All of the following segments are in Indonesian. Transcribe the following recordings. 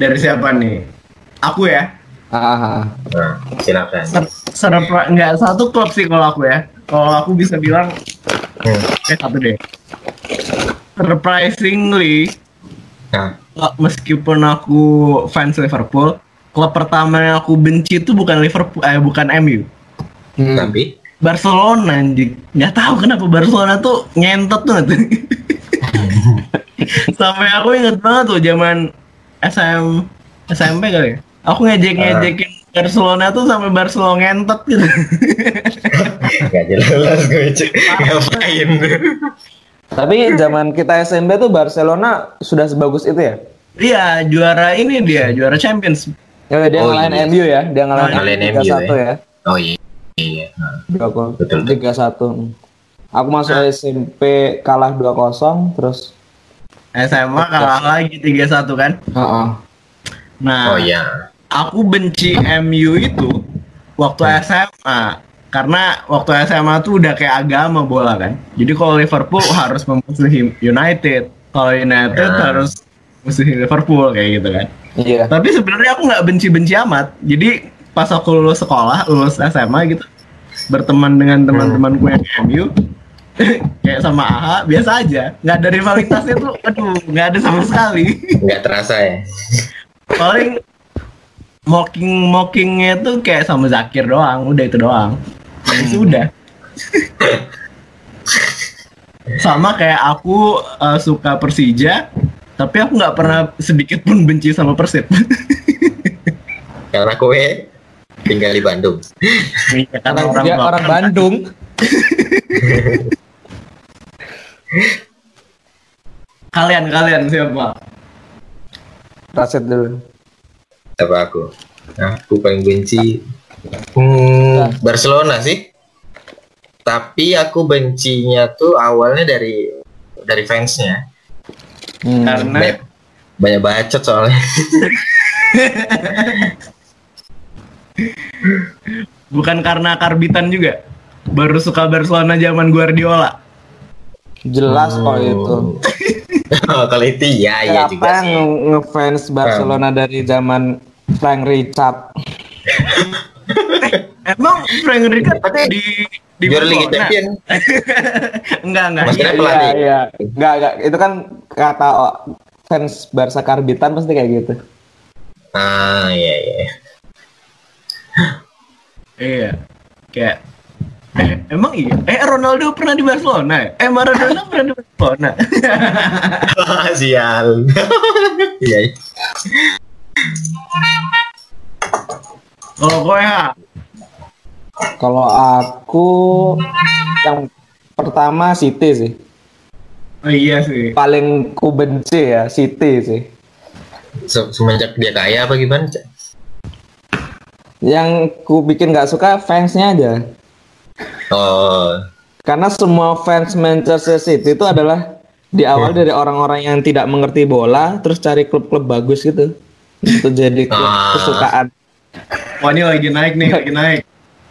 dari siapa nih? Aku ya. Ah, ah, ah. Nah, silakan. Ser- Serpa nggak satu klub sih kalau aku ya. Kalau aku bisa bilang Hmm. eh satu deh. Surprisingly, Nah, meskipun aku fans Liverpool, klub pertama yang aku benci itu bukan Liverpool, eh bukan MU. Hmm. tapi Barcelona anjing. Nggak tahu kenapa Barcelona tuh ngentot tuh. Sampai aku inget banget tuh zaman SM SMP kali ya. Aku ngejek-ngejekin Barcelona tuh sampai Barcelona ngentot gitu. nggak jelas gue cek ngapain. Tapi zaman kita SMP tuh Barcelona sudah sebagus itu ya? Iya, juara ini dia, juara Champions. Ya, dia Oh, ngalahin iya. MU ya, dia ngalahin Ngalahin MU MU 3-1 ya. Oh iya. Iya. Nah. Betul. 3-1. Aku masuk SMP kalah 2-0 terus SMA kalah lagi 3-1 kan. Heeh. Nah, Oh iya. aku benci MU itu waktu SMA karena waktu SMA tuh udah kayak agama bola kan. Jadi kalau Liverpool harus memusuhi United, kalau United Ah. harus musuhi Liverpool kayak gitu kan. Iya. Tapi sebenarnya aku nggak benci-benci amat. Jadi pas aku lulus sekolah, lulus SMA gitu, berteman dengan teman-temanku yang MU, kayak sama AHA biasa aja. Nggak ada rivalitasnya tuh, aduh, nggak ada sama sekali. Nggak terasa ya. Paling mocking mockingnya tuh kayak sama Zakir doang, udah itu doang. Ya, itu udah. sama kayak aku eh, suka Persija, tapi aku nggak pernah sedikit pun benci sama Persib. Karena kowe tinggal di Bandung. Iya, Karena orang, dia orang Bandung. Kalian kalian siapa? Rasid dulu. Apa aku? Nah, aku paling benci hmm, Barcelona sih. Tapi aku bencinya tuh awalnya dari dari fansnya. Hmm. Karena Banyak, banyak bacot soalnya. bukan karena karbitan juga. Baru suka Barcelona zaman Guardiola. Jelas kok Oh. itu. Oh, kalau itu iya iya Siapa juga yang sih. nge- ngefans Barcelona dari zaman Frank Richard? Emang Frank Rijkaard di di Juara Liga? Champion. enggak enggak. Maksudnya Iya, pelatih. Iya, iya. Enggak, enggak. Itu kan kata oh, fans Barca karbitan pasti kayak gitu. Ah, iya iya. Iya. Kayak eh, emang iya. Eh Ronaldo pernah di Barcelona ya? Eh Maradona pernah di Barcelona. Sial. Iya. iya. Kalau gue ya, Kalau aku yang pertama City sih. oh iya sih. Paling ku benci ya City sih. Se- Semenjak dia kaya apa gimana? Yang ku bikin nggak suka fansnya aja. Oh, Karena semua fans Manchester City itu adalah di awal dari orang-orang yang tidak mengerti bola, terus cari klub-klub bagus gitu. Itu jadi klub Ah. kesukaan. Wah ini lagi naik nih, lagi naik.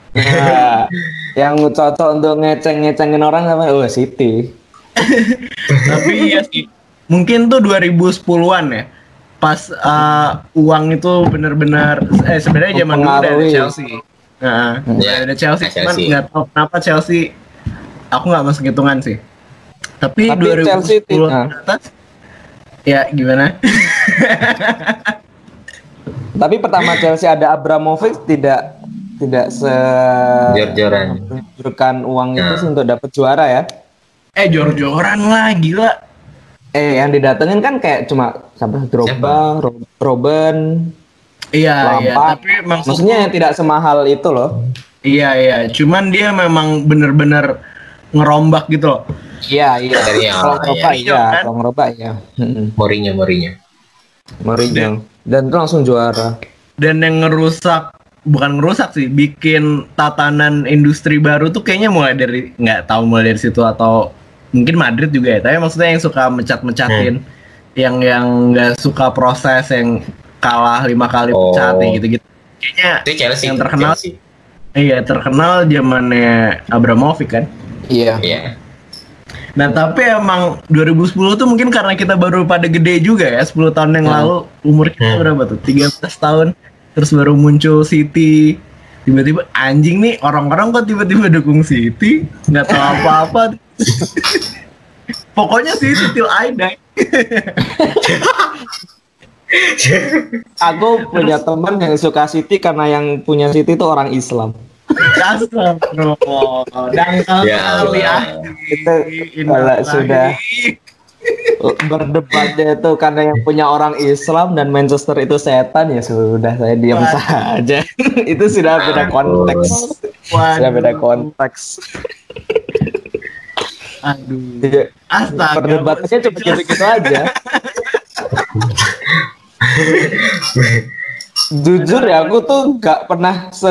Nah, yang cocok untuk ngeceng-ngecengin orang apa? Oh, City. Tapi iya sih. Mungkin tuh 2010-an ya. Pas eh, uang itu benar-benar eh sebenarnya zaman dulu Mempengaruhi. Chelsea. Nah, udah Iya, ada Chelsea, ada cuman Chelsea. nggak tahu kenapa Chelsea aku nggak masuk hitungan sih. Tapi, Tapi 2010 Chelsea ke atas ya gimana? Tapi pertama Chelsea ada Abramovich tidak tidak se jor-joran. uang itu Nah. sih untuk dapat juara ya. eh jor-joran lah gila. Eh yang didatengin kan kayak cuma siapa Drogba, Ro- Robben, Iya, iya, tapi maksud Maksudnya yang tidak semahal itu loh. iya iya, cuman dia memang bener-bener ngerombak gitu loh. Iya iya. Dari yang- Kalau Drogba iya. iya, Kan? kalau Drogba iya. Morinya, Morinya. Mourinho. Dan itu langsung juara. Dan yang ngerusak bukan ngerusak sih, bikin tatanan industri baru tuh kayaknya mulai dari nggak tahu mulai dari situ atau mungkin Madrid juga ya. Tapi maksudnya yang suka mecat-mecatin, yang yang nggak suka proses yang kalah lima kali Oh. pecat gitu-gitu. Kayaknya Itu Chelsea. yang terkenal Chelsea. iya terkenal zamannya Abramovich kan. Iya. Iya. Nah tapi emang 2010 tuh mungkin karena kita baru pada gede juga ya 10 tahun yang Hmm. lalu umur kita Hmm. berapa tuh 13 tahun terus baru muncul City tiba-tiba anjing nih orang-orang kok tiba-tiba dukung City nggak tahu apa-apa pokoknya City till I die Aku punya teman yang suka City karena yang punya City itu orang Islam. Astagfirullah dangkal Ya kali Allah. ah Itu kalau sudah berdebatnya itu karena yang punya orang Islam dan Manchester itu setan ya sudah saya diam Waduh. saja. itu sudah beda konteks. Sudah beda konteks. aduh Jadi, astaga Perdebatannya cuma gitu-gitu aja. Jujur ya aku tuh nggak pernah se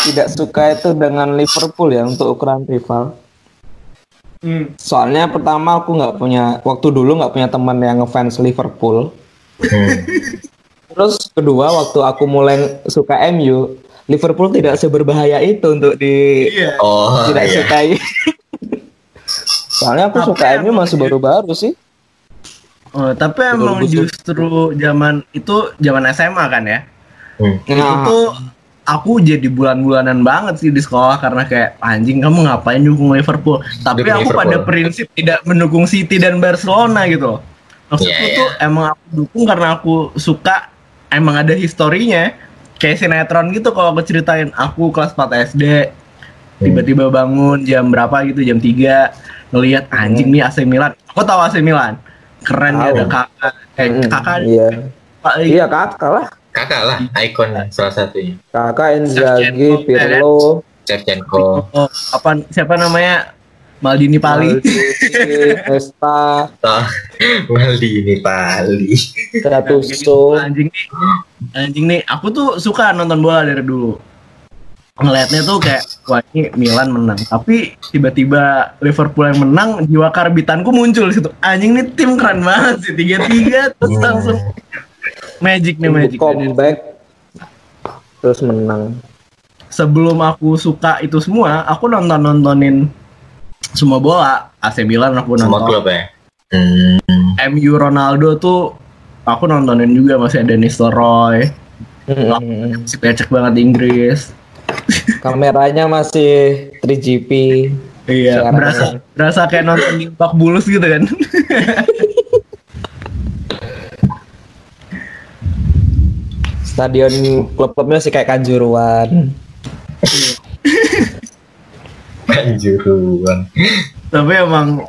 tidak suka itu dengan Liverpool ya untuk ukuran rival. Hmm. Soalnya pertama aku nggak punya waktu dulu nggak punya teman yang ngefans Liverpool. Hmm. Terus kedua waktu aku mulai suka MU, Liverpool tidak seberbahaya itu untuk di iya Oh, tidak iya. sukai. Soalnya aku Tapi suka MU masih baru-baru sih. Oh, tapi emang 2010. justru zaman itu zaman SMA kan ya. Hmm. Itu tuh aku jadi bulan-bulanan banget sih di sekolah karena kayak anjing kamu ngapain dukung Liverpool. Tapi Dukung aku Liverpool. pada prinsip tidak mendukung City dan Barcelona gitu. loh. Maksudku Iya, iya. tuh emang aku dukung karena aku suka emang ada historinya. Kayak sinetron gitu kalau aku ceritain aku kelas 4 SD tiba-tiba bangun jam berapa gitu jam 3 ngelihat anjing nih AC Milan. Aku tahu AC Milan. Keren ya ada kakak. Eh, Mm, kakak Iya. Pak, Iya kakak lah. Kakak lah, ikon salah satunya. Kakak Inzaghi, Pirlo, Shevchenko. Oh, apa siapa namanya? Maldini Pali. Maldini, Nesta, Oh, Maldini Pali. Gattuso. anjing nih. Anjing nih, aku tuh suka nonton bola dari dulu. Ngeliatnya tuh kayak wah ini Milan menang. Tapi tiba-tiba Liverpool yang menang, jiwa karbitanku muncul di situ. Anjing nih tim keren banget sih. Tiga-tiga terus Hmm. langsung magic nih magic. comeback terus menang. Sebelum aku suka itu semua, aku nonton nontonin semua bola. AC Milan aku Semua nonton. klub ya. Hmm. MU Ronaldo tuh aku nontonin juga masih ada Nistelrooy. Mm-mm. Si pecek banget di Inggris. Kameranya masih 3GP. Iya, berasa ya. berasa kayak nonton di Pak Bulus gitu kan. Stadion klub-klubnya sih kayak Kanjuruan. Kanjuruan. Tapi emang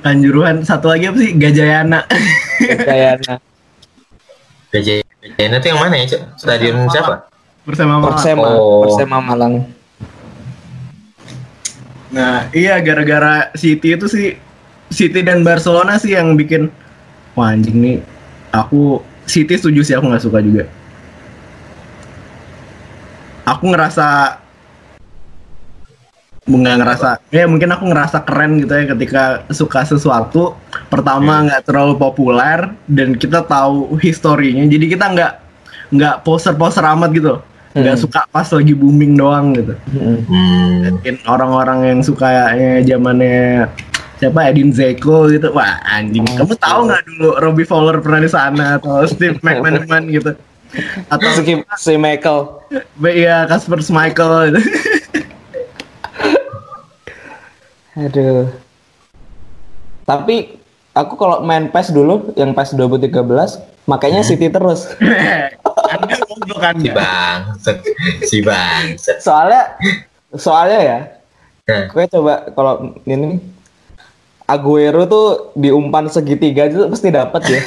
Kanjuruhan satu lagi apa sih Gajayana. Kayaknya Gajayana itu yang mana ya, Cok? Stadion siapa? Bersama Malang. Persema, Oh. Persema Malang. Nah, iya gara-gara City itu sih City dan Barcelona sih yang bikin wah anjing nih aku City setuju sih aku nggak suka juga. Aku ngerasa nggak ngerasa ya mungkin aku ngerasa keren gitu ya ketika suka sesuatu pertama nggak terlalu populer dan kita tahu historinya jadi kita nggak nggak poser-poser amat gitu nggak Hmm. suka pas lagi booming doang gitu. Hmm. mungkin orang-orang yang suka ya zamannya siapa Edin Zeko gitu wah anjing kamu tahu nggak dulu Robbie Fowler pernah di sana atau Steve McManaman gitu atau Si, si Michael. ya Kasper Schmeichel gitu. Aduh. Tapi aku kalau main PES dulu yang PES 2013 makanya City terus. goblok kan Si bangsat. Si bangsat. Soalnya soalnya ya, Nah, gue coba kalau ini Aguero tuh di umpan segitiga itu pasti dapat ya.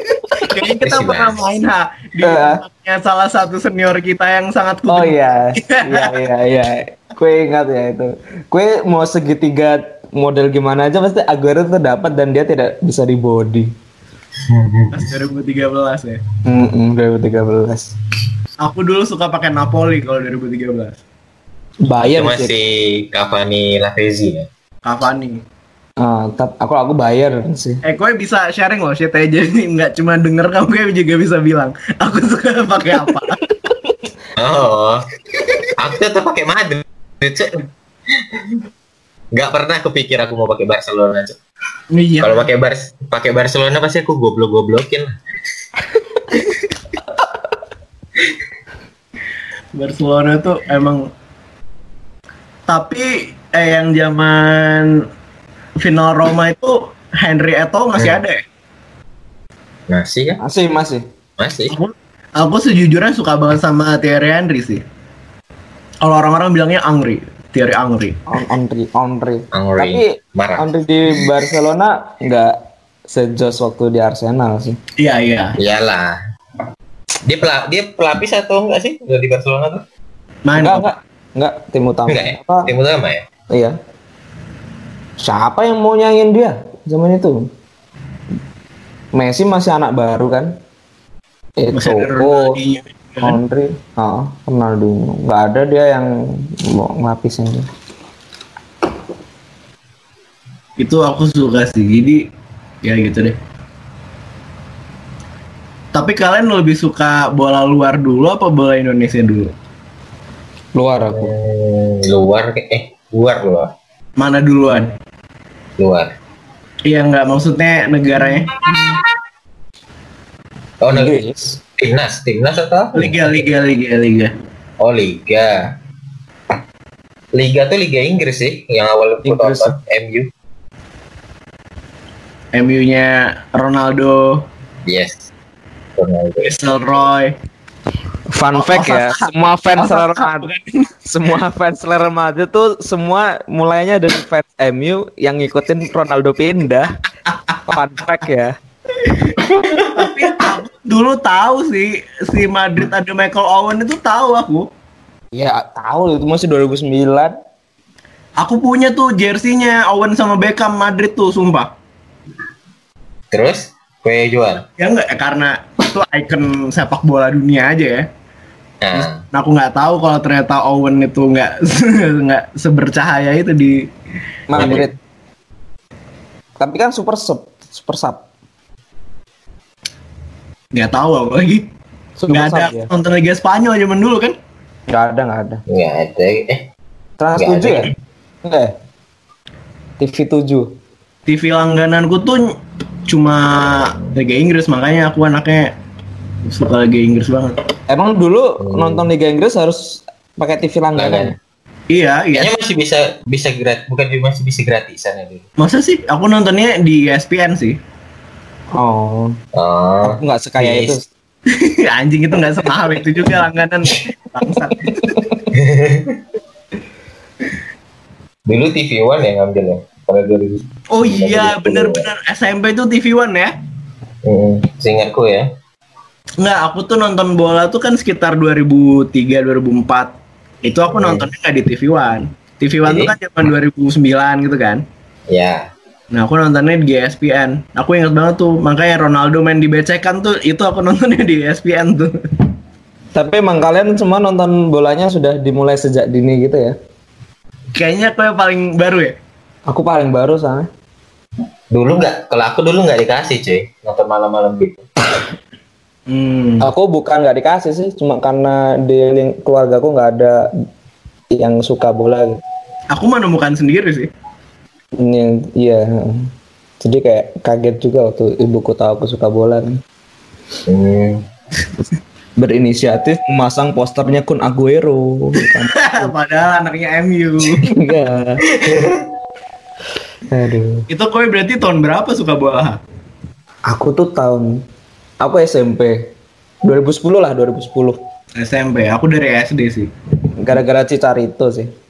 kayaknya kita Si pernah Bang. main ha di tempatnya salah satu senior kita yang sangat Oh kutu. iya, iya iya iya. Gue ingat ya itu. Gue mau segitiga model gimana aja pasti Aguero tuh dapat dan dia tidak bisa di body. Pas 2013 ya Hmm, 2013. aku dulu suka pakai Napoli kalau 2013 Bayar masih Cavani Lavezzi ya. Cavani Ah, tap, aku aku bayar sih. Eh, kue bisa sharing loh shit aja nih, nggak cuma denger kamu kue juga bisa bilang. Aku suka pakai apa. Oh. Aku tetap pakai Madrid. Nggak pernah kepikir aku mau pakai Barcelona. Cok. Iya. Kalau pakai Bar pakai Barcelona pasti aku goblok-goblokin. Barcelona tuh emang tapi eh yang zaman final Roma itu Henry Eto'o masih Hmm. ada ya? Masih kan? Masih masih. Masih. Aku, aku sejujurnya suka banget sama Thierry Henry sih. Kalau orang-orang bilangnya Angri, Thierry Angri. On Onri Onri. Angry. Tapi Marah. Onri di Barcelona nggak sejos waktu di Arsenal sih. Iya iya. Iyalah. Dia pela dia pelapis atau enggak sih udah di Barcelona tuh? Main Enggak enggak enggak tim utama. Enggak ya? Apa? Tim utama ya? Iya. Siapa yang mau nyanyiin dia zaman itu? Messi masih anak baru kan? Masih ada Juga kan? Henry, ah, Ronaldinho. Nggak ada dia yang mau ngelapisin dia. Itu aku suka sih. Jadi ya gitu deh. Tapi kalian lebih suka bola luar dulu apa bola Indonesia dulu? Luar aku. Hmm, luar eh luar luar Mana duluan? luar. Iya nggak maksudnya negaranya? Oh, negeri. Inggris. Timnas, timnas atau apa? Liga, liga, liga, liga. Oh, liga. Liga tuh Liga Inggris sih, yang awal aku tonton MU. MU-nya Ronaldo, Yes. Ronaldo. Roy. Fun fact ya, semua fans Real Madrid, semua fans Real Madrid tuh semua mulainya dari fans MU yang ngikutin Ronaldo pindah. Fun fact ya. Dulu tahu sih si Madrid ada Michael Owen itu tahu aku. Ya tahu itu masih 2009. Aku punya tuh jersinya Owen sama Beckham Madrid tuh sumpah. Terus kue jual. Ya enggak karena itu ikon sepak bola dunia aja ya. Nah, Nah, aku nggak tahu kalau ternyata Owen itu nggak nggak sebercahaya itu di Madrid. Tapi kan super sub, super sub. Nggak tahu aku lagi. Nggak ada ya. nonton Liga Spanyol zaman dulu kan? Nggak ada, nggak ada. nggak ada. Eh, Trans Nggak 7 ada. ya? Ya? TV 7. TV langgananku tuh cuma Liga Inggris makanya aku anaknya suka Liga Inggris banget. Emang dulu Hmm. nonton Liga Inggris harus pakai TV langganan. Iya, iya. kayaknya masih bisa bisa gratis, bukan masih bisa gratisan ya dulu. Masa sih? Aku nontonnya di ESPN sih. Oh, Oh, aku nggak sekaya Yes. itu. Anjing itu nggak semahal itu juga langganan. Bangsat. dulu TV One yang ngambil ya pada 2000. Oh iya, bener-bener SMP tuh TV One ya. Hmm, seingatku ya. Nggak, aku tuh nonton bola tuh kan sekitar 2003 2004. Itu aku Hmm. nontonnya nggak di TV One. TV One tuh Jadi? kan zaman 2009 gitu kan. Ya. Nah, aku nontonnya di ESPN. Aku ingat banget tuh, makanya Ronaldo main di becekan tuh, itu aku nontonnya di ESPN tuh. Tapi emang kalian semua nonton bolanya sudah dimulai sejak dini gitu ya? Kayaknya aku yang paling baru ya. Aku paling baru soalnya. Dulu nggak, kalau aku dulu nggak dikasih cuy nonton malam-malam gitu. Hmm. Aku bukan nggak dikasih sih, cuma karena di ling- keluargaku nggak ada yang suka bola. Aku menemukan sendiri sih. Ini iya. Jadi kayak kaget juga waktu ibuku tahu aku suka bola kan. Hmm. Berinisiatif memasang posternya Kun Aguero. Padahal anaknya MU. Enggak. Aduh. itu kowe berarti tahun berapa suka bola? Aku tuh tahun aku SMP 2010 lah 2010 SMP. Aku dari SD sih. gara-gara Cicarito sih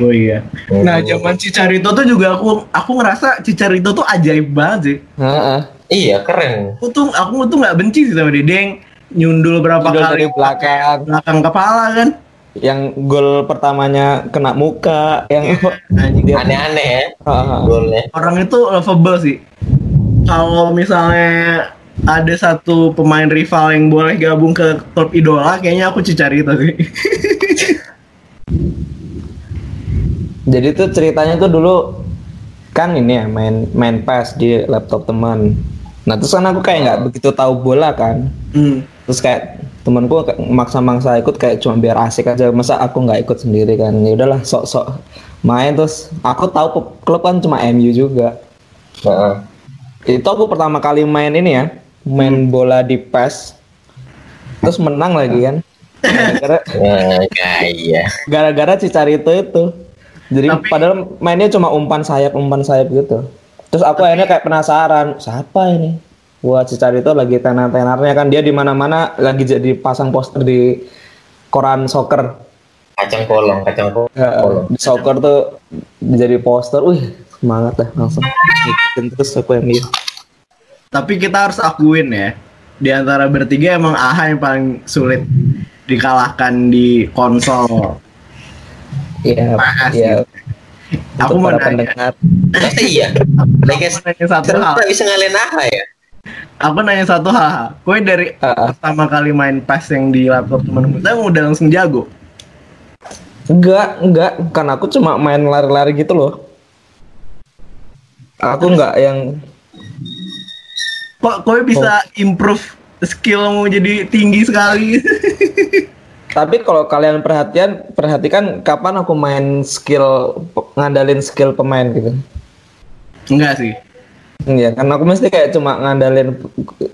Oh iya. Nah, zaman Cicarito tuh juga aku aku ngerasa Cicarito tuh ajaib banget sih. Heeh. Iya keren. Aku tuh aku tuh nggak benci sih sama yang nyundul berapa Udah kali dari belakang belakang kepala kan. yang gol pertamanya kena muka yang dia Aneh-aneh ya Heeh. golnya. orang itu lovable sih. Kalau misalnya ada satu pemain rival yang boleh gabung ke klub idola, kayaknya aku Cicarito sih. jadi tuh ceritanya tuh dulu kan ini ya main main PES di laptop teman nah terus kan aku kayak nggak begitu tahu bola kan. Hmm. terus kayak temanku maksa-maksa ikut kayak cuma biar asik aja. Masa aku nggak ikut sendiri kan? Ya udahlah sok-sok main. Terus aku tahu klub kan cuma MU juga. Heeh. itu aku pertama kali main ini ya main bola di PES terus menang lagi kan. Gara-gara Nah, kayak gara-gara Cicarito itu jadi Tapi- padahal mainnya cuma umpan sayap umpan sayap gitu. Terus aku akhirnya kayak penasaran siapa ini? Wah Cicarito lagi tenar-tenarnya kan. Dia di mana-mana lagi jadi pasang poster di koran soccer. Kacang kolong, kacang kolong. Ya, di soccer tuh jadi poster. Wih semangat dah langsung terus aku yang gitu Tapi kita harus akuin ya, di antara bertiga emang AHA yang paling sulit dikalahkan di konsol. Iya Makasih. iya Aku Untuk mau nanya, pendengar. Masa iya? aku nanya satu hal. Terus bisa ngalahin apa ya? Aku nanya satu hal. Kowe dari Ah, pertama kali main PES yang di laptop temen saya udah langsung jago. enggak enggak kan aku cuma main lari-lari gitu loh aku enggak yang Kok kowe bisa improve skillmu jadi tinggi sekali? tapi kalau kalian perhatian perhatikan kapan aku main skill ngandalin skill pemain gitu Enggak sih. Iya, kan aku mesti kayak cuma ngandalin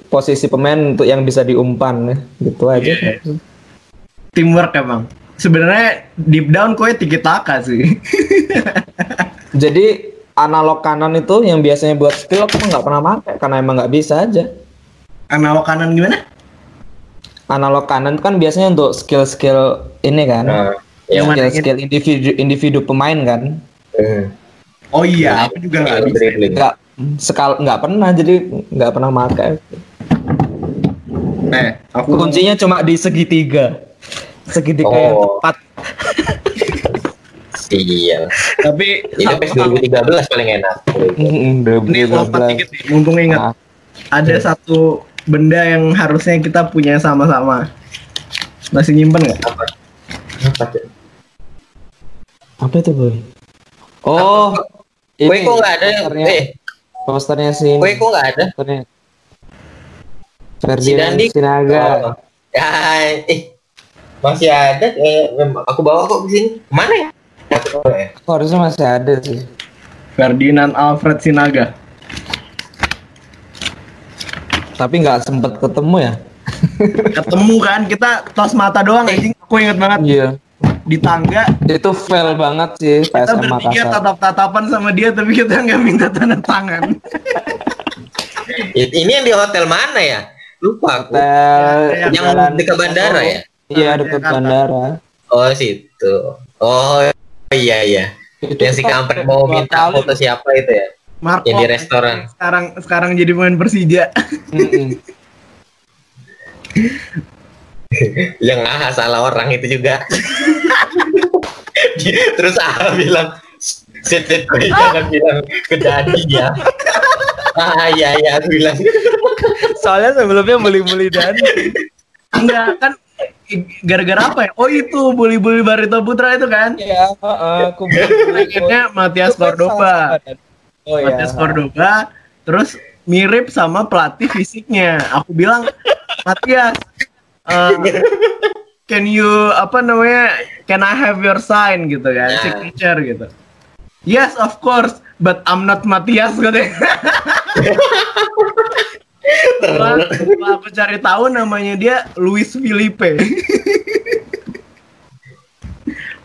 posisi pemain untuk yang bisa diumpan ya. Gitu aja. Iya. Teamwork emang. Sebenarnya deep down kowe tiki taka sih. Jadi analog kanan itu yang biasanya buat skill aku nggak pernah pakai karena emang nggak bisa aja. Analog kanan gimana? Analog kanan kan biasanya untuk skill-skill ini kan. Nah, yang Yang mana? skill-skill individu individu pemain kan. hmm. Oh iya, aku juga nggak bisa. dribbling. Nggak sekal nggak pernah jadi nggak pernah pakai. Eh, aku Kuncinya cuma di segitiga. Segitiga yang Oh. tepat. Iya. tapi Ini PES 2013 paling enak. Mm, ini lompat dikit nih, mumpung ingat Ah, ada satu benda yang harusnya kita punya sama-sama. Masih nyimpen nggak? Apa? Apa itu boy? Oh, Kue kok nggak ada? posternya, Eh, posternya si kue kok nggak ada? posternya Ferdinand. Sinaga. Oh. Ya, eh. Masih ada? Eh, aku bawa kok ke sini. Mana ya? Aku ya. Harusnya masih ada sih. Ferdinand Alfred Sinaga. Tapi nggak sempet ketemu ya? Ketemu kan kita tos mata doang anjing. Aku inget banget Iya. di tangga Itu fail banget sih kita PSM bertiga tatap-tatapan sama dia tapi kita nggak minta tanda tangan. Ini yang di hotel mana ya? Lupa aku. Hotel Yang Jalan- dekat bandara ya? Iya dekat Jakarta. bandara. Oh, situ. Oh, iya iya. Itu Yang si kampret mau minta foto siapa itu ya? Marco Yang di restoran. sekarang sekarang jadi pemain Persija. Yang ah salah orang itu juga. Terus ah bilang Sit, sit, jangan bilang ke Dadi ya. Ah iya iya aku bilang. Soalnya sebelumnya beli-beli dan Enggak kan gara-gara apa ya? Oh itu bully-bully Barito Putra itu kan? ya, heeh, aku Akhirnya Matias Cordoba. Oh iya. Matias Cordoba terus mirip sama pelatih fisiknya. Aku bilang Matias eh, can you apa namanya can I have your sign gitu kan Nah. signature gitu. Yes of course but I'm not Matias katanya. Setelah setelah aku cari tahu namanya dia Luis Felipe.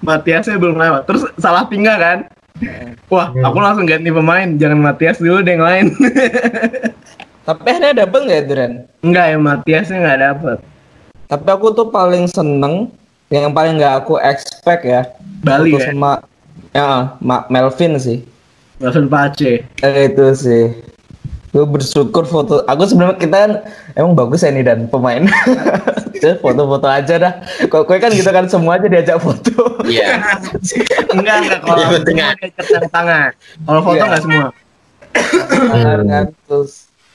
Matiasnya belum lewat. Terus salah tinggal kan? Wah, aku langsung ganti pemain. Jangan Matias dulu deh yang lain. Tapi akhirnya double nggak Duran? Enggak ya, Matiasnya nggak dapet. Tapi aku tuh paling seneng yang paling nggak aku expect ya. Bali ya? sama ya Ma- Melvin sih. Nelson Pace. Eh, itu sih. Gue bersyukur foto. Aku sebenarnya kita kan emang bagus ya nih dan pemain. Foto-foto aja dah. Kok kue kan gitu kan semua aja diajak foto. Iya. enggak, enggak. Kalau Yang semua diajak tanda tangan. Kalau foto Iya. nggak semua. Benar kan? Terus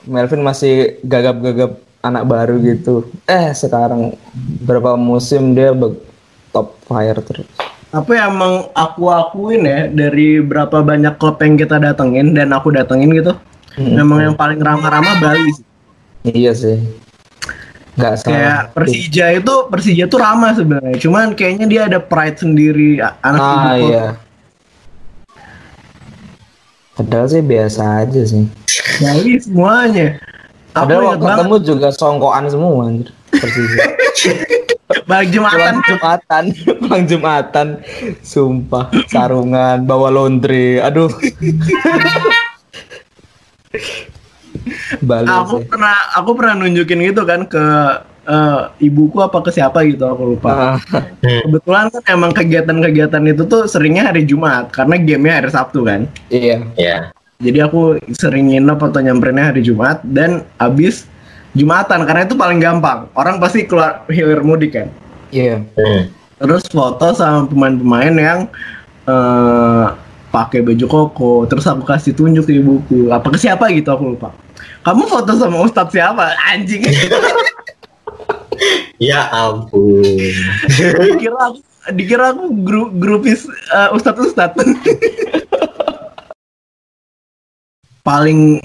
Melvin masih gagap-gagap anak baru gitu. Eh sekarang berapa musim dia be- top fire terus. Tapi emang aku akuin ya dari berapa banyak klub yang kita datengin dan aku datengin gitu. Hmm. Memang yang paling ramah-ramah Bali sih. Iya sih. Nggak salah. Kayak Persija itu Persija tuh ramah sebenarnya. Cuman kayaknya dia ada pride sendiri anak Ah ibu iya. Padahal sih biasa aja sih. Bali semuanya. Aku Padahal waktu banget ketemu juga songkokan semua anjir. Persija. balik Jumatan. Pulang Jumatan, pulang Jumatan, sumpah sarungan, bawa laundry, aduh. Bali aku sih. pernah aku pernah nunjukin gitu kan ke eh, ibuku apa ke siapa gitu aku lupa. Ah, Hmm. Kebetulan kan emang kegiatan-kegiatan itu tuh seringnya hari Jumat karena gamenya hari Sabtu kan. iya. Ya. Jadi aku sering nginep atau nyamperinnya hari Jumat dan abis Jumatan karena itu paling gampang. Orang pasti keluar hilir mudik kan. Iya. Hmm. Terus foto sama pemain-pemain yang eh pakai baju koko. Terus aku kasih tunjuk ke ibuku. Apa ke siapa gitu aku lupa. Kamu foto sama Ustadz siapa? Anjing. Ya ampun. dikira aku dikira aku gru, grupis eh, Ustadz Ustadz. paling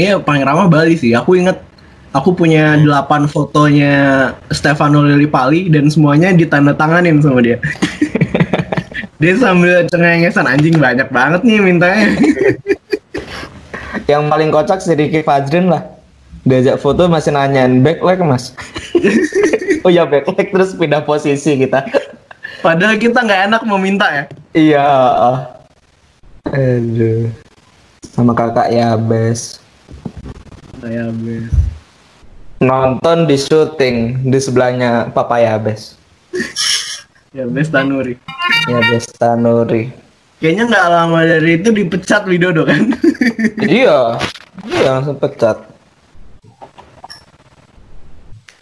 iya paling ramah Bali sih. Aku inget aku punya delapan fotonya Stefano Lillipali dan semuanya ditandatanganin sama dia. dia sambil cengengesan anjing banyak banget nih mintanya. Yang paling kocak si Ricky Fajrin lah. Diajak foto masih nanyain backlight mas. oh ya backlight terus pindah posisi kita. Padahal kita nggak enak mau minta ya. Iya. Aduh. Sama kakak ya bes. Saya bes. Nonton di syuting di sebelahnya Papa Yabes. Ya bes Tanuri. Ya bes Tanuri. Kayaknya nggak lama dari itu dipecat Widodo kan. iya. Iya langsung pecat.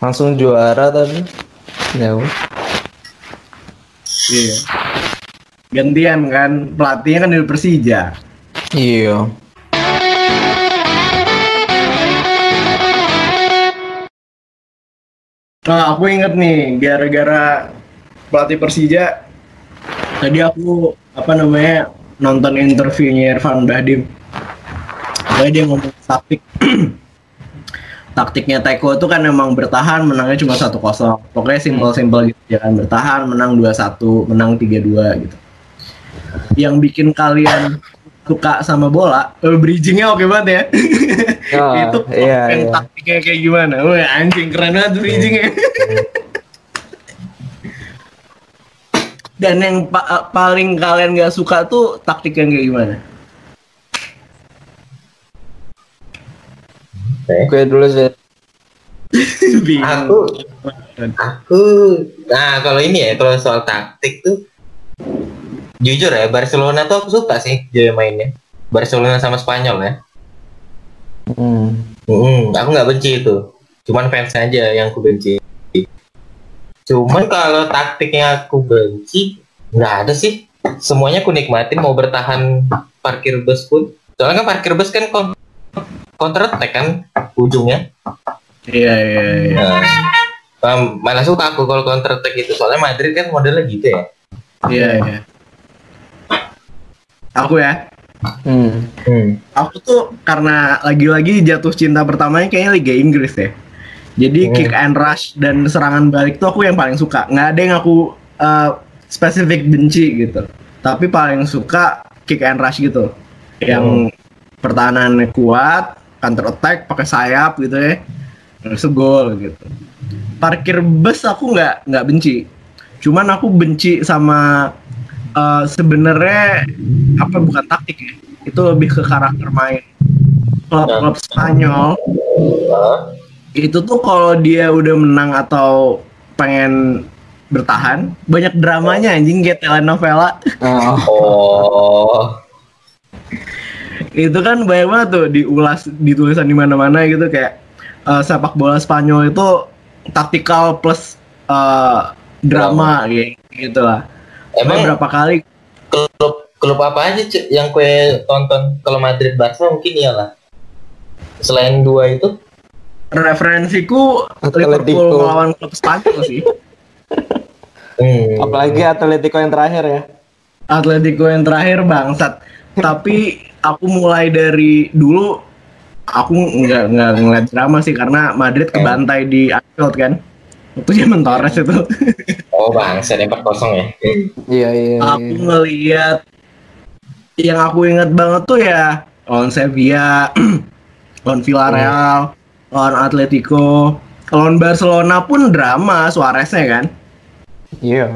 Langsung juara tadi. Ya. Iya. Gantian kan pelatihnya kan dari Persija. Iya. Nah, aku inget nih gara-gara pelatih Persija tadi aku apa namanya nonton interviewnya Irfan Bahdim. Pokoknya dia ngomong taktik. Taktiknya Teko itu kan emang bertahan menangnya cuma 1-0. Pokoknya simpel-simpel gitu ya kan bertahan menang 2-1, menang 3-2 gitu. Yang bikin kalian suka sama bola, eh, bridgingnya oke banget ya. Ah, itu iya, yang iya. taktiknya kayak gimana? Wah anjing keren banget bridgingnya. Dan yang pa- paling kalian gak suka tuh taktik yang kayak gimana? Oke. Gue dulu sih. Aku aku nah kalau ini ya kalau soal taktik tuh jujur ya Barcelona tuh aku suka sih dia mainnya. Barcelona sama Spanyol ya. Hmm. Hmm, aku nggak benci itu. Cuman fans aja yang aku benci. Cuman kalau taktiknya aku benci, nggak ada sih. Semuanya aku nikmatin mau bertahan parkir bus pun. Soalnya kan parkir bus kan kon- counter attack kan ujungnya. Iya iya iya. Nah, um, malah suka aku kalau counter attack itu. Soalnya Madrid kan modelnya gitu ya. Iya iya. Aku ya. Hmm. Hmm. Aku tuh karena lagi-lagi jatuh cinta pertamanya kayaknya Liga Inggris ya. Jadi Hmm. kick and rush dan serangan balik tuh aku yang paling suka. Nggak ada yang aku uh, spesifik benci gitu. Tapi paling suka kick and rush gitu. Yang pertahanannya kuat, counter attack pakai sayap gitu ya. Terus gol gitu. Parkir bus aku nggak nggak benci. Cuman aku benci sama uh, sebenarnya apa bukan taktik ya. Itu lebih ke karakter main. Klub-klub Spanyol Ah, itu tuh kalau dia udah menang atau pengen bertahan banyak dramanya anjing kayak telenovela. Oh. Oh, itu kan banyak banget tuh diulas ditulisan di mana-mana gitu kayak eh, sepak bola Spanyol itu taktikal plus eh, drama kayak gitu lah. Emang berapa kali klub klub apa aja yang kue tonton? Kalau Madrid Barca mungkin iyalah. Selain dua itu, referensiku Atletico. Liverpool melawan klub Spanyol sih hmm, Apalagi Atletico yang terakhir ya. Atletico yang terakhir bangsat. Tapi aku mulai dari dulu aku nggak nggak ngeliat drama sih karena Madrid kebantai di Anfield kan. Itu zaman Torres itu. oh bangsa yang 4 ya. Iya iya. aku ngeliat yang aku inget banget tuh ya lawan Sevilla, lawan Villarreal, lawan Atletico, lawan Barcelona pun drama Suareznya kan. Iya.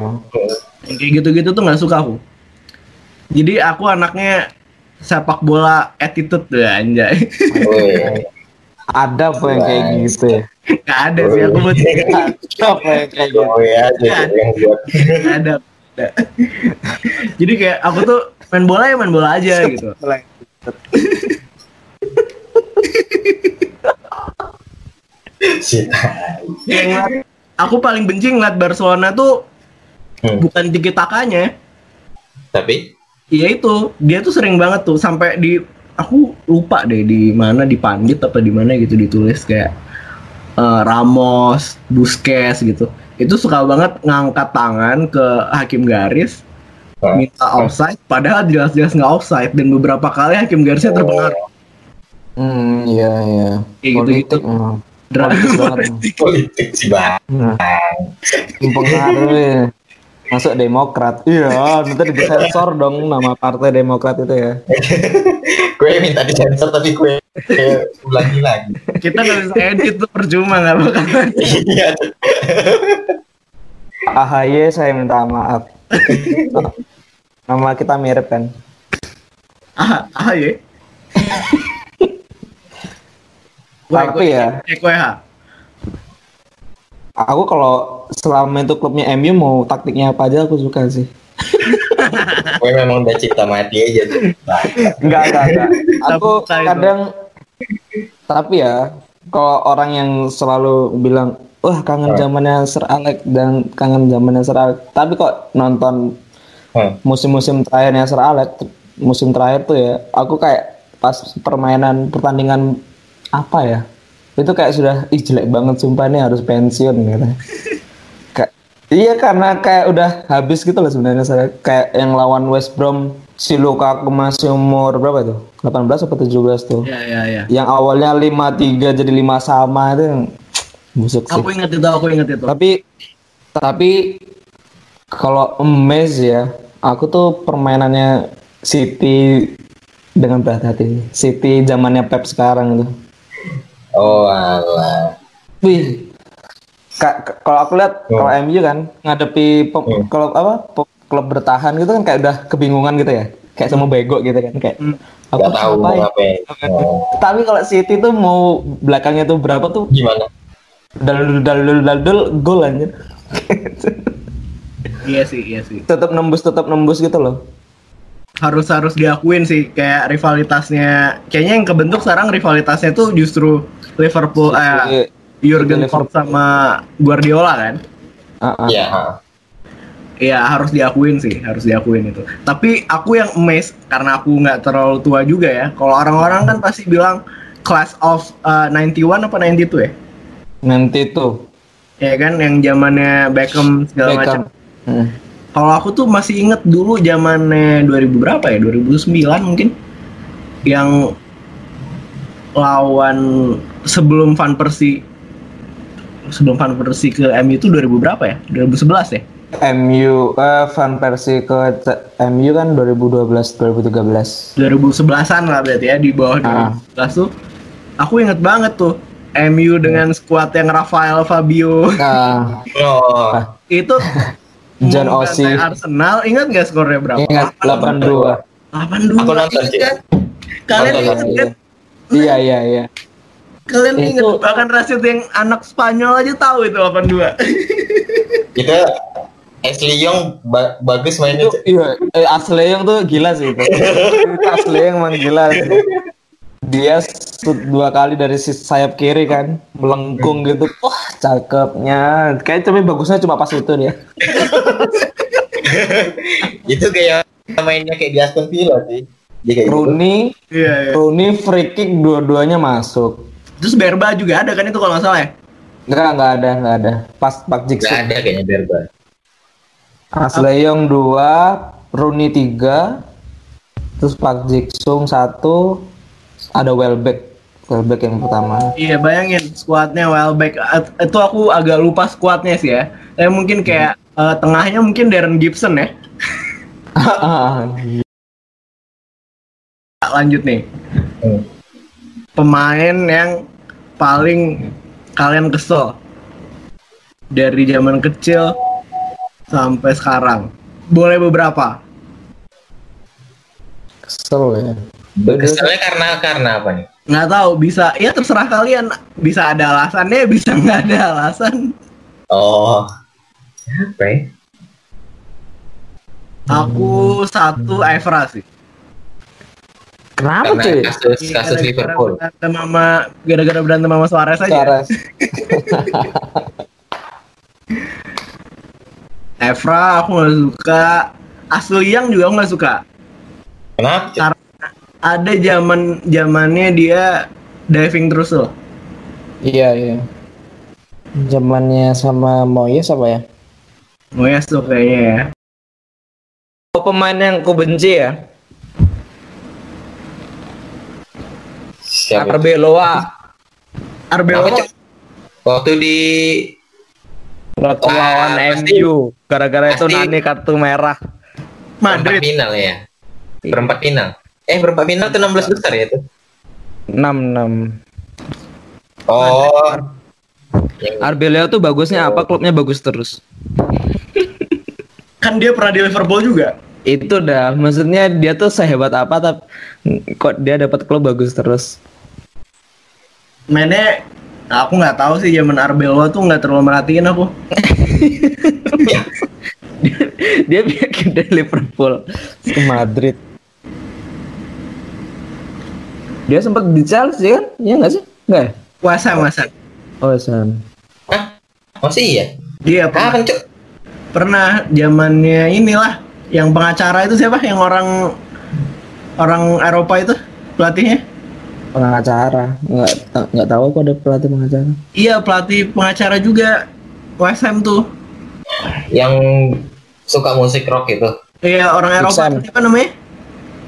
Yang kayak gitu-gitu tuh nggak suka aku. Jadi aku anaknya sepak bola attitude tuh anjay. Woi. Ada apa yang kayak gitu ya? Gak ada sih aku buat Ada apa yang kayak gitu? Yang buat. Gak ada. Nggak ada. Jadi kayak aku tuh main bola ya main bola aja gitu. Aku paling benci ngeliat Barcelona tuh Hmm. bukan tiki takanya. Tapi Iya itu, dia tuh sering banget tuh sampai di aku lupa deh di mana di pandit apa di mana gitu ditulis kayak eh, Ramos, Busquets gitu. Itu suka banget ngangkat tangan ke hakim garis Hah? minta offside padahal jelas-jelas nggak offside dan beberapa kali hakim garisnya terpengaruh. Hmm, iya iya. Kayak gitu-gitu. Politik memang. Dra- Politis banget. politik sih bang. Nah. Masuk Demokrat. Iya, nanti disensor dong nama Partai Demokrat itu ya. gue minta disensor tapi gue ulangi lagi. Kita bisa edit tuh percuma nggak bakal. Iya. AHY saya minta maaf. Nama kita mirip kan? Ah, ah ya. Tapi ya, Eko ya. aku kalau selama itu klubnya MU mau taktiknya apa aja aku suka sih. Gue memang udah cinta mati aja tuh. Bang. Enggak, enggak, enggak. Aku kadang tapi ya kalau orang yang selalu bilang wah kangen zamannya Sir Alex dan kangen zamannya Sir Alex. Tapi kok nonton musim-musim terakhirnya Sir Alex, musim terakhir tuh ya, aku kayak pas permainan pertandingan apa ya? Itu kayak sudah ih jelek banget sumpah ini harus pensiun gitu. Kayak iya karena kayak udah habis gitu loh sebenarnya saya kayak yang lawan West Brom si Lukaku masih umur berapa tuh? 18 atau 17 tuh. Ya ya ya. Yang awalnya 5-3 jadi 5 sama itu yang busuk sih. Aku ingat itu, aku ingat itu. Tapi tapi kalau emes ya, aku tuh permainannya City dengan berhati-hati. City zamannya Pep sekarang tuh. Oh alah. Wih. Ka- ka- kalau aku lihat Hmm. kalau MU kan ngadepi pem- Hmm. kalau apa pe- klub bertahan gitu kan kayak udah kebingungan gitu ya. Kayak sama bego gitu kan kayak Hmm. aku Gak tahu ngapain? ngapain. Oh, Tapi kalau City tuh mau belakangnya tuh berapa tuh Gimana? dal dal dal dal dal gol anjir. Iya sih, iya sih. tetap nembus tetap nembus gitu loh. harus harus diakuin sih kayak rivalitasnya kayaknya yang kebentuk sekarang rivalitasnya tuh justru Liverpool eh Jurgen Klopp sama Guardiola kan Ah, ah. Iya. ha. Iya harus diakuin sih harus diakuin itu tapi aku yang amazed karena aku nggak terlalu tua juga ya kalau orang-orang kan pasti bilang class of eh, 91 apa 92 ya Nanti tuh ya kan yang zamannya Beckham segala macam. Hmm. Kalau aku tuh masih inget dulu zamannya 2000 berapa ya? 2009 mungkin yang lawan sebelum Van Persie sebelum Van Persie ke MU itu 2000 berapa ya? 2011 ya? MU eh Van Persie ke MU kan 2012 2013. 2011-an lah berarti ya di bawah Ah. 2011 tuh. Aku inget banget tuh MU dengan skuad yang Rafael Fabio Nah, Oh, itu John Osi. Arsenal ingat nggak skornya berapa? ingat 82. 82 Aku nonton sih. kan? Kalian Nonton, ingat kan? Iya iya iya. Kalian Itu- ingat bahkan Rashid yang anak Spanyol aja tahu itu 82. kita Ashley Young ba- bagus mainnya. Itu iya eh, Ashley Young tuh gila sih itu. Ashley Young emang gila sih. Dia shoot dua kali dari sisi sayap kiri kan, melengkung gitu. Wah, cakepnya. Kayak tapi bagusnya cuma pas itu dia. Itu kayak mainnya kayak di Aston Villa sih. Dia kayak gitu. Rooney, Iya, iya. Rooney free kick dua-duanya masuk. Terus Berba juga ada kan itu kalau nggak salah ya? Enggak, enggak ada, enggak ada. Pas Pak Gak Jackson. ada kayaknya Berba. Ashley Young 2, Rooney 3, terus Pak Jiksung 1, ada Welbeck. Welbeck yang pertama. Iya bayangin skuadnya Welbeck itu aku agak lupa skuadnya sih ya. Tapi mungkin kayak eh, tengahnya mungkin Darren Gibson ya. lanjut nih. Hmm. Pemain yang paling kalian kesel dari zaman kecil sampai sekarang. Boleh beberapa. Kesel ya. Keselnya karena karena apa nih? Nggak tahu, bisa ya terserah kalian. Bisa ada alasannya, bisa nggak ada alasan. Oh, siapa ya? Aku satu Evra sih. Kenapa Karena cuy? kasus Iya, kasus gara-gara Liverpool. Berantem sama gara-gara berantem sama Suarez aja. Suarez. Evra aku nggak suka. Asli yang juga aku nggak suka. Kenapa? Karena ada zaman zamannya dia diving terus loh. Iya iya. Zamannya sama Moyes apa ya? Moyes tuh kayaknya ya. Oh, pemain yang ku benci ya. Siapa? Arbeloa. Arbeloa? Waktu di Waktu Wah, lawan pasti- MU gara-gara itu Nani kartu merah. perempat Madrid. final ya. Perempat final. Eh, perempat final tuh 16 besar ya itu. 6-6. Oh. Arbeloa tuh bagusnya apa? Klubnya bagus terus. Kan dia pernah di Liverpool juga. Itu dah, maksudnya dia tuh sehebat apa tapi kok dia dapat klub bagus terus. Mainnya aku nggak tahu sih zaman Arbeloa tuh nggak terlalu merhatiin aku. dia bikin dari Liverpool ke Madrid. Dia sempat di Chelsea kan? Iya nggak sih? Nggak ya? Puasa masa. Oh, San. Hah? Masih iya? Dia pernah, Cuk? pernah zamannya inilah yang pengacara itu siapa? Yang orang orang Eropa itu pelatihnya? Pengacara. Nggak nggak tahu kok ada pelatih pengacara. Iya pelatih pengacara juga West Ham tuh. Yang suka musik rock itu. Iya orang Big Eropa Sam. siapa namanya?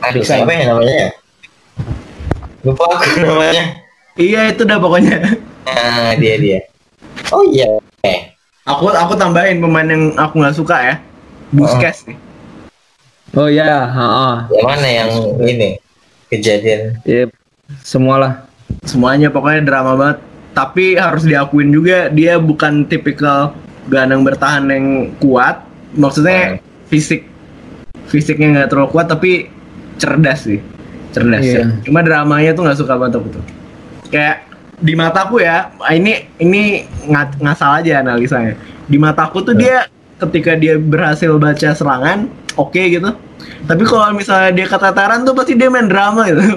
Aduh, siapa ya namanya ya? Lupa aku namanya. Iya itu dah pokoknya. Nah, dia dia. Oh iya. Eh, Aku aku tambahin pemain yang aku nggak suka ya. Busquets nih. Oh ya, heeh. yang mana yang ini kejadian? Ya, semualah. Semuanya pokoknya drama banget. Tapi harus diakuin juga dia bukan tipikal gelandang bertahan yang kuat. Maksudnya fisik fisiknya nggak terlalu kuat tapi cerdas sih. Cerdas. Iya. Cuma dramanya tuh nggak suka banget aku tuh. Kayak di mataku ya, ini ini ngat- ngasal aja analisanya. Di mataku tuh dia ketika dia berhasil baca serangan, oke gitu. Tapi kalau misalnya dia keteteran tuh pasti dia main drama gitu.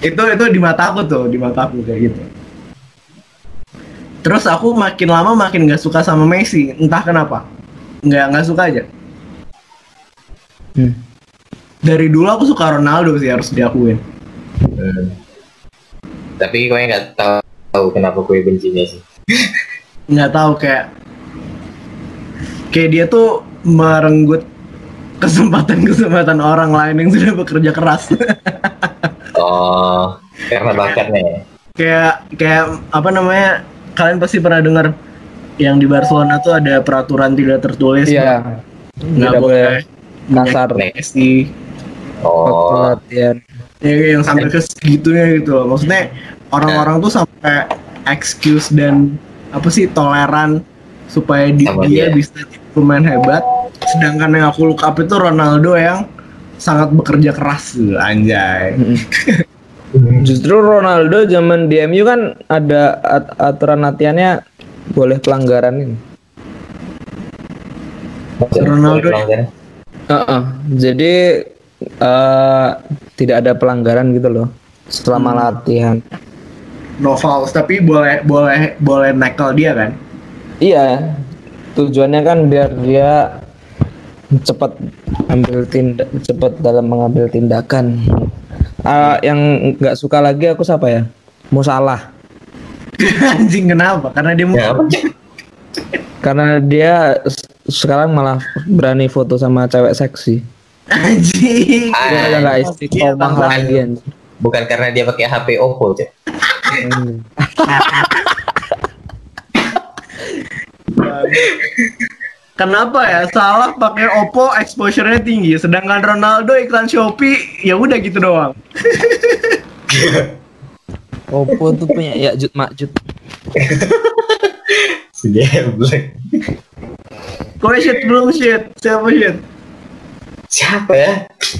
Itu itu di mataku tuh di mataku kayak gitu terus aku makin lama makin nggak suka sama Messi entah kenapa nggak nggak suka aja Hmm. dari dulu aku suka Ronaldo sih harus diakuin Hmm. Tapi gue nggak tahu, tahu kenapa gue benci Messi. nggak tahu kayak kayak dia tuh merenggut kesempatan-kesempatan orang lain yang sudah bekerja keras Oh, karena bakatnya. ya? kayak kayak apa namanya kalian pasti pernah dengar yang di Barcelona tuh ada peraturan tidak tertulis Iya. nggak boleh kasar. Messi Oh, Latihan. ya yang sampai ke segitunya gitu loh maksudnya orang-orang tuh sampai excuse dan apa sih toleran supaya di- dia dia. bisa pemain hebat sedangkan yang aku look up itu Ronaldo yang sangat bekerja keras tuh anjay Justru Ronaldo zaman di MU kan ada at- aturan latihannya boleh pelanggaran ini. Ronaldo ya? pelanggaran. Heeh. Jadi eh, tidak ada pelanggaran gitu loh selama latihan. no fouls tapi boleh boleh boleh nekel dia kan Iya. Tujuannya kan biar dia cepat ambil tindak cepat dalam mengambil tindakan. Ah, yang nggak suka lagi aku siapa ya? Musalah. anjing kenapa karena dia Ya, apa? Karena dia sekarang malah berani foto sama cewek seksi. anjing Dia Ah, udah nggak Iya, istiqomah lagi. Bukan karena dia pakai HP Oppo, Cuk. Kenapa ya salah pakai Oppo exposure-nya tinggi, sedangkan Ronaldo iklan Shopee ya udah gitu doang. Oppo tuh punya ya Jut Makjut. Sejeblek. Kok shit belum shit? Siapa shit? Siapa ya?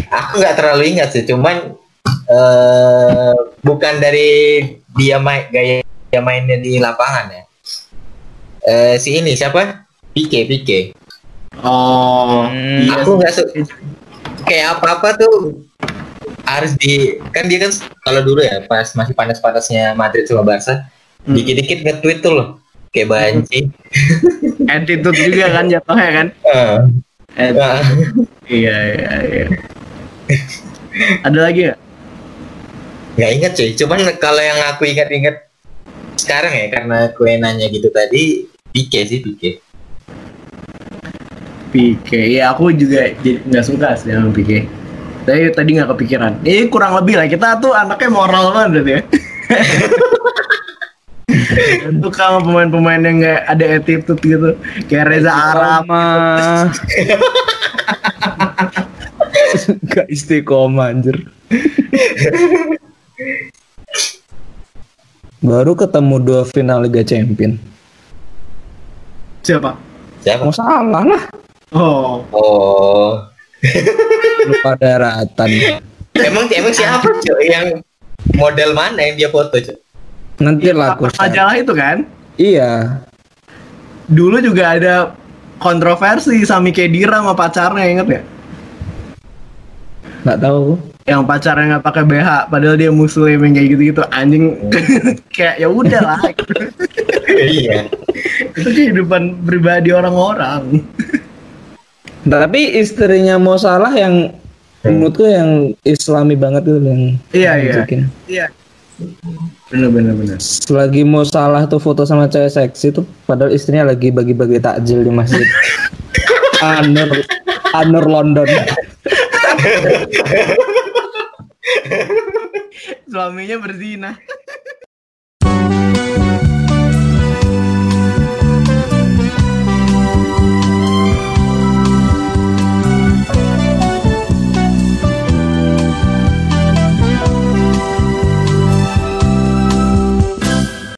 Aku nggak terlalu ingat sih, cuman eh bukan dari dia main gaya dia mainnya di lapangan ya. Eh si ini siapa? Pique, Pique. Oh, Hmm. iya. Aku nggak su- kayak apa-apa tuh harus di kan dia kan kalau dulu ya pas masih panas-panasnya Madrid sama Barca Hmm. dikit-dikit nge-tweet tuh loh kayak banci. Attitude juga kan jatuhnya kan? Eh, Attitude. eh. Iya iya iya. Ada lagi nggak? nggak inget cuy cuman kalau yang aku ingat-ingat sekarang ya karena kue nanya gitu tadi Pique sih Pique Pique, ya aku juga jadi nggak suka sih sama Pique. Tapi tadi nggak kepikiran. Ini kurang lebih lah kita tuh anaknya moral banget ya. Suka sama pemain-pemain yang nggak ada attitude gitu, kayak Reza Arab. Istiqomah. Gak istiqomah anjir. Baru ketemu dua final Liga Champion. Siapa? siapa Mau salah lah. Oh, oh Lupa daratan. emang emang siapa cuy yang model mana yang dia foto cuy Nanti lah aku share. majalah itu kan? Iya. Dulu juga ada kontroversi Sami Khedira sama pacarnya inget ya? Nggak tahu. Yang pacarnya nggak pakai BH, padahal dia muslim yang kayak gitu-gitu anjing. kayak ya udah lah. iya itu kehidupan pribadi orang-orang. Tapi istrinya Mo Salah yang menurutku yang Islami banget itu yang Iya, iya. Iya. Bener bener bener. Selagi Mo Salah tuh foto sama cewek seksi tuh padahal istrinya lagi bagi-bagi takjil di masjid. Anur Anur London. Suaminya berzina.